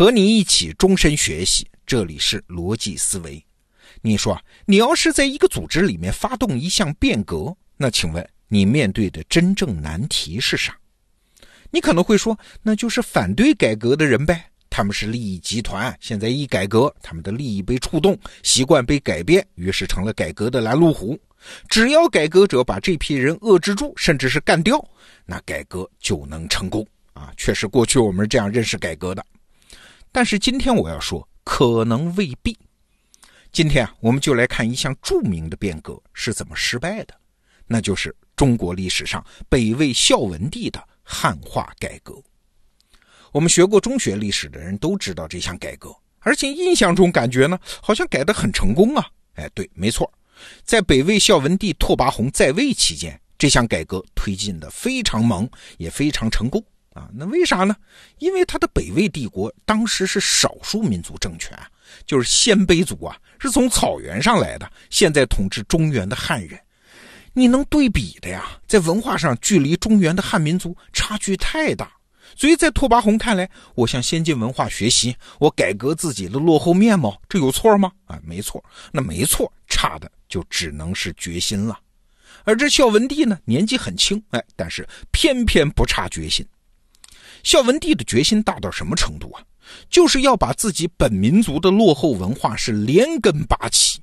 和你一起终身学习。这里是逻辑思维。你说，你要是在一个组织里面发动一项变革，那请问你面对的真正难题是啥？你可能会说，那就是反对改革的人呗。他们是利益集团，现在一改革，他们的利益被触动，习惯被改变，于是成了改革的拦路虎。只要改革者把这批人遏制住，甚至是干掉，那改革就能成功啊！确实，过去我们这样认识改革的。但是今天我要说，可能未必。今天啊，我们就来看一项著名的变革是怎么失败的，那就是中国历史上北魏孝文帝的汉化改革。我们学过中学历史的人都知道这项改革，而且印象中感觉呢，好像改得很成功啊！哎，对，没错，在北魏孝文帝拓跋宏在位期间，这项改革推进的非常猛，也非常成功啊！那为啥呢？因为他的北魏帝国当时是少数民族政权，就是鲜卑族啊，是从草原上来的，现在统治中原的汉人，你能对比的呀？在文化上，距离中原的汉民族差距太大。所以在拓跋宏看来，我向先进文化学习，我改革自己的落后面貌，这有错吗？啊，没错，那没错，差的就只能是决心了。而这孝文帝呢，年纪很轻，哎，但是偏偏不差决心。孝文帝的决心大到什么程度啊？就是要把自己本民族的落后文化是连根拔起，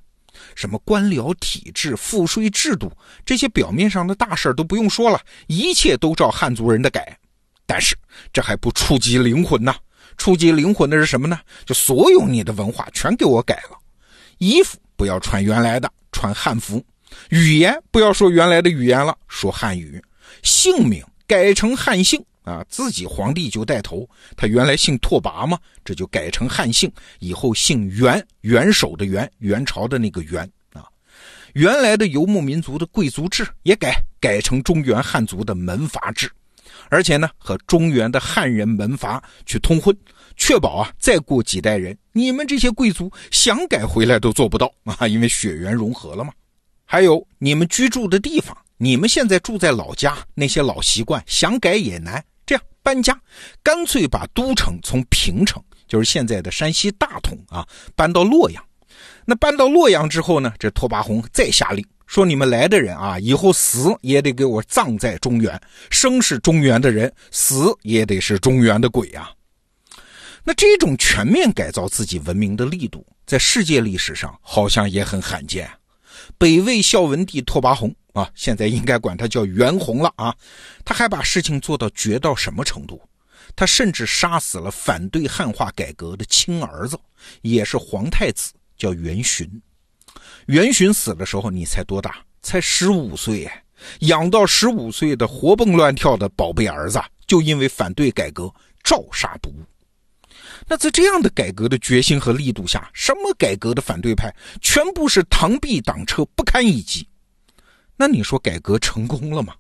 什么官僚体制、赋税制度这些表面上的大事都不用说了，一切都照汉族人的改。但是这还不触及灵魂呐！触及灵魂的是什么呢？就所有你的文化全给我改了，衣服不要穿原来的，穿汉服；语言不要说原来的语言了，说汉语；姓名改成汉姓啊，自己皇帝就带头。他原来姓拓跋嘛，这就改成汉姓，以后姓元，元首的元，元朝的那个元啊。原来的游牧民族的贵族制也改，改成中原汉族的门阀制。而且呢，和中原的汉人门阀去通婚，确保啊，再过几代人，你们这些贵族想改回来都做不到啊，因为血缘融合了嘛。还有你们居住的地方，你们现在住在老家，那些老习惯想改也难。这样搬家，干脆把都城从平城，就是现在的山西大同啊，搬到洛阳。那搬到洛阳之后呢，这拓跋宏再下令。说你们来的人啊，以后死也得给我葬在中原，生是中原的人，死也得是中原的鬼啊。那这种全面改造自己文明的力度，在世界历史上好像也很罕见。北魏孝文帝拓跋宏啊，现在应该管他叫袁弘了啊。他还把事情做到绝到什么程度？他甚至杀死了反对汉化改革的亲儿子，也是皇太子，叫元勋。元勋死的时候，你才多大？才十五岁哎！养到十五岁的活蹦乱跳的宝贝儿子，就因为反对改革，照杀不误。那在这样的改革的决心和力度下，什么改革的反对派全部是螳臂挡车，不堪一击。那你说改革成功了吗？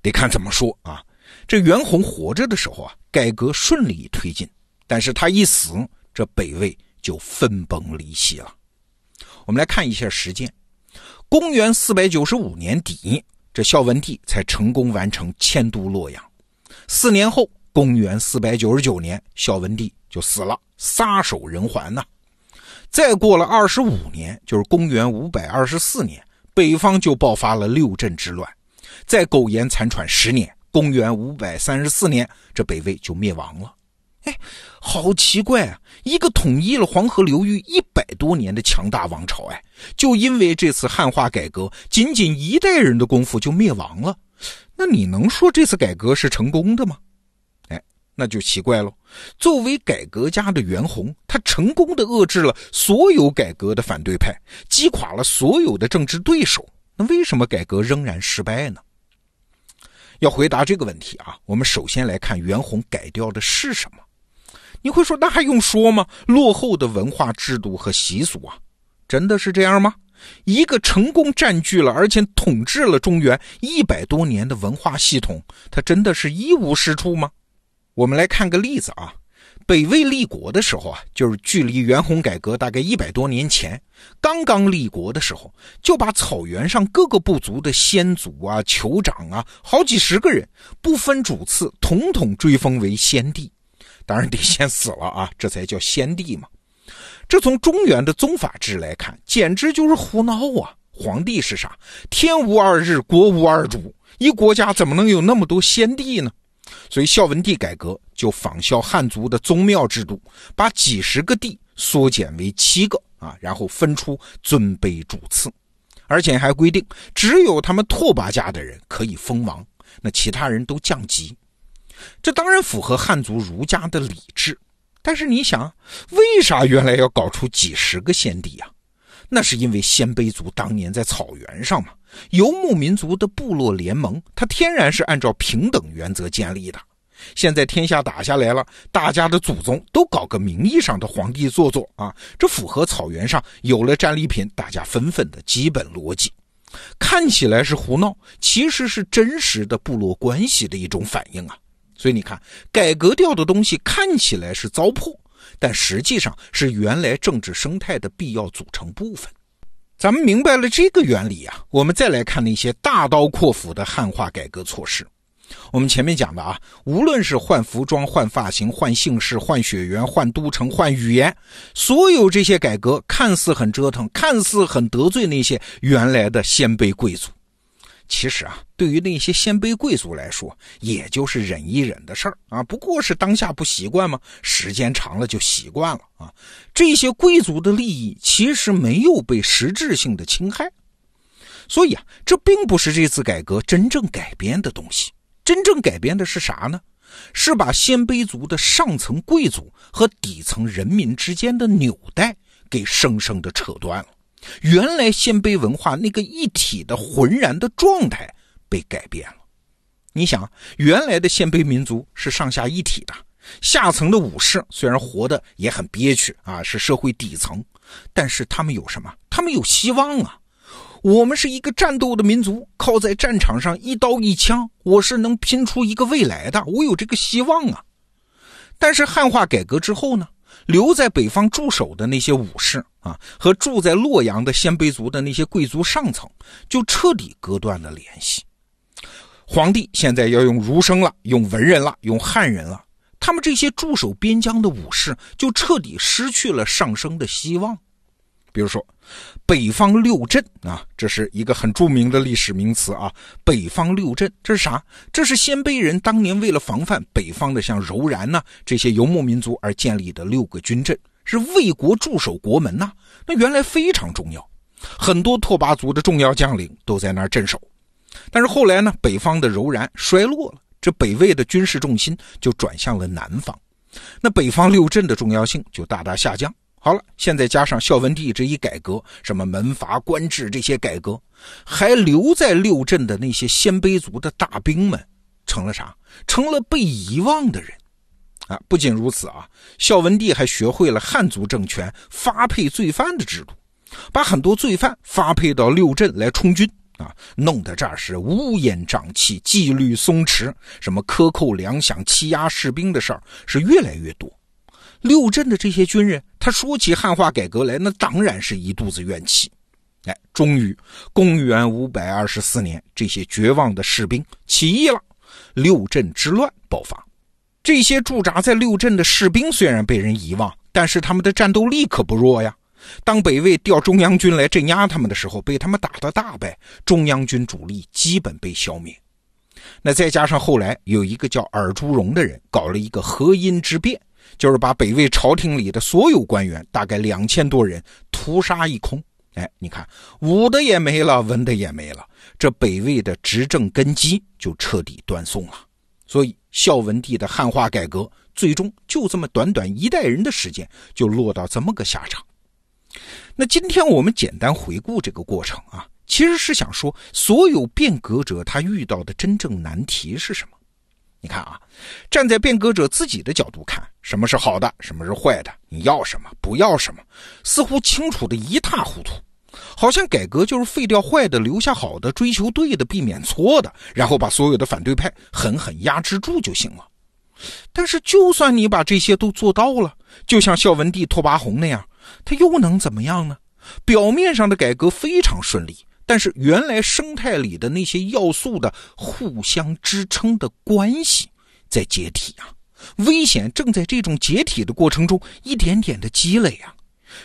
得看怎么说啊。这袁弘活着的时候啊，改革顺利推进；但是他一死，这北魏就分崩离析了。我们来看一下时间，公元四百九十五年底，这孝文帝才成功完成迁都洛阳。四年后，公元四百九十九年，孝文帝就死了，撒手人寰呐。再过了二十五年，就是公元五百二十四年，北方就爆发了六镇之乱。再苟延残喘十年，公元五百三十四年，这北魏就灭亡了。哎，好奇怪啊！一个统一了黄河流域一百多年的强大王朝，哎，就因为这次汉化改革，仅仅一代人的功夫就灭亡了。那你能说这次改革是成功的吗？那就奇怪喽。作为改革家的袁弘，他成功的遏制了所有改革的反对派，击垮了所有的政治对手。那为什么改革仍然失败呢？要回答这个问题啊，我们首先来看袁弘改掉的是什么。你会说那还用说吗？落后的文化制度和习俗啊，真的是这样吗？一个成功占据了而且统治了中原一百多年的文化系统，它真的是一无是处吗？我们来看个例子啊，北魏立国的时候啊，就是距离袁弘改革大概一百多年前，刚刚立国的时候，就把草原上各个部族的先祖啊、酋长啊，好几十个人，不分主次，统统追封为先帝。当然得先死了啊，这才叫先帝嘛。这从中原的宗法制来看，简直就是胡闹啊！皇帝是啥？天无二日，国无二主，一国家怎么能有那么多先帝呢？所以孝文帝改革就仿效汉族的宗庙制度，把几十个帝缩减为七个啊，然后分出尊卑主次，而且还规定只有他们拓跋家的人可以封王，那其他人都降级。这当然符合汉族儒家的礼制，但是你想，为啥原来要搞出几十个先帝呀？那是因为鲜卑族当年在草原上嘛，游牧民族的部落联盟，它天然是按照平等原则建立的。现在天下打下来了，大家的祖宗都搞个名义上的皇帝做做啊，这符合草原上有了战利品，大家分分的基本逻辑。看起来是胡闹，其实是真实的部落关系的一种反应啊。所以你看，改革掉的东西看起来是糟粕。但实际上是原来政治生态的必要组成部分。咱们明白了这个原理啊，我们再来看那些大刀阔斧的汉化改革措施。我们前面讲的啊，无论是换服装、换发型、换姓氏、换血缘、换都城、换语言，所有这些改革看似很折腾，看似很得罪那些原来的鲜卑贵族。其实啊，对于那些鲜卑贵族来说，也就是忍一忍的事儿啊，不过是当下不习惯嘛？时间长了就习惯了啊。这些贵族的利益其实没有被实质性的侵害，所以啊，这并不是这次改革真正改变的东西。真正改变的是啥呢？是把鲜卑族的上层贵族和底层人民之间的纽带给生生的扯断了。原来鲜卑文化那个一体的浑然的状态被改变了。你想，原来的鲜卑民族是上下一体的，下层的武士虽然活得也很憋屈啊，是社会底层，但是他们有什么？他们有希望啊！我们是一个战斗的民族，靠在战场上一刀一枪，我是能拼出一个未来的，我有这个希望啊！但是汉化改革之后呢？留在北方驻守的那些武士啊，和住在洛阳的鲜卑族的那些贵族上层，就彻底割断了联系。皇帝现在要用儒生了，用文人了，用汉人了，他们这些驻守边疆的武士就彻底失去了上升的希望。比如说，北方六镇啊，这是一个很著名的历史名词啊。北方六镇，这是啥？这是鲜卑人当年为了防范北方的像柔然呐这些游牧民族而建立的六个军镇，是为国驻守国门呐。那原来非常重要，很多拓跋族的重要将领都在那儿镇守。但是后来呢，北方的柔然衰落了，这北魏的军事重心就转向了南方，那北方六镇的重要性就大大下降。好了，现在加上孝文帝这一改革，什么门阀官制这些改革，还留在六镇的那些鲜卑族的大兵们，成了啥？成了被遗忘的人啊！不仅如此啊，孝文帝还学会了汉族政权发配罪犯的制度，把很多罪犯发配到六镇来充军啊，弄得这儿是乌烟瘴气、纪律松弛，什么克扣粮饷、欺压士兵的事儿是越来越多。六镇的这些军人，他说起汉化改革来，那当然是一肚子怨气。哎，终于，公元五百二十四年，这些绝望的士兵起义了，六镇之乱爆发。这些驻扎在六镇的士兵虽然被人遗忘，但是他们的战斗力可不弱呀。当北魏调中央军来镇压他们的时候，被他们打得大败，中央军主力基本被消灭。那再加上后来有一个叫尔朱荣的人，搞了一个河阴之变。就是把北魏朝廷里的所有官员，大概两千多人屠杀一空。哎，你看，武的也没了，文的也没了，这北魏的执政根基就彻底断送了。所以，孝文帝的汉化改革，最终就这么短短一代人的时间，就落到这么个下场。那今天我们简单回顾这个过程啊，其实是想说，所有变革者他遇到的真正难题是什么？你看啊，站在变革者自己的角度看，什么是好的，什么是坏的，你要什么，不要什么，似乎清楚的一塌糊涂，好像改革就是废掉坏的，留下好的，追求对的，避免错的，然后把所有的反对派狠狠压制住就行了。但是，就算你把这些都做到了，就像孝文帝拓跋宏那样，他又能怎么样呢？表面上的改革非常顺利。但是原来生态里的那些要素的互相支撑的关系在解体啊，危险正在这种解体的过程中一点点的积累啊。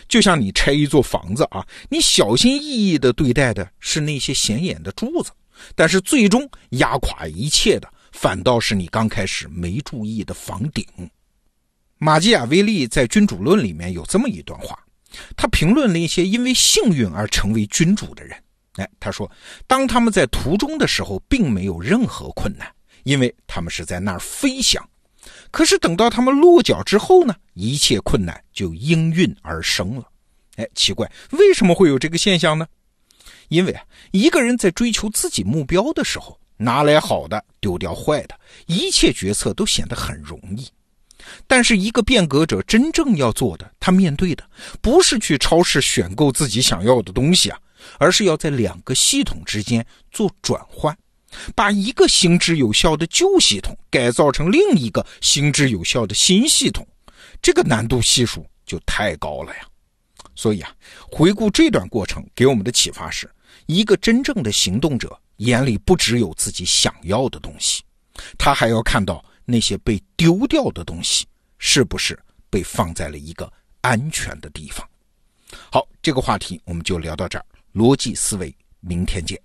就像你拆一座房子啊，你小心翼翼地对待的是那些显眼的柱子，但是最终压垮一切的，反倒是你刚开始没注意的房顶。马基雅维利在《君主论》里面有这么一段话，他评论了一些因为幸运而成为君主的人。哎，他说，当他们在途中的时候，并没有任何困难，因为他们是在那儿飞翔。可是等到他们落脚之后呢，一切困难就应运而生了。哎，奇怪，为什么会有这个现象呢？因为啊，一个人在追求自己目标的时候，拿来好的，丢掉坏的，一切决策都显得很容易。但是一个变革者真正要做的，他面对的不是去超市选购自己想要的东西啊，而是要在两个系统之间做转换。把一个行之有效的旧系统改造成另一个行之有效的新系统，这个难度系数就太高了呀。所以啊，回顾这段过程给我们的启发是：一个真正的行动者眼里不只有自己想要的东西，他还要看到那些被丢掉的东西是不是被放在了一个安全的地方。好，这个话题我们就聊到这儿。逻辑思维明天见。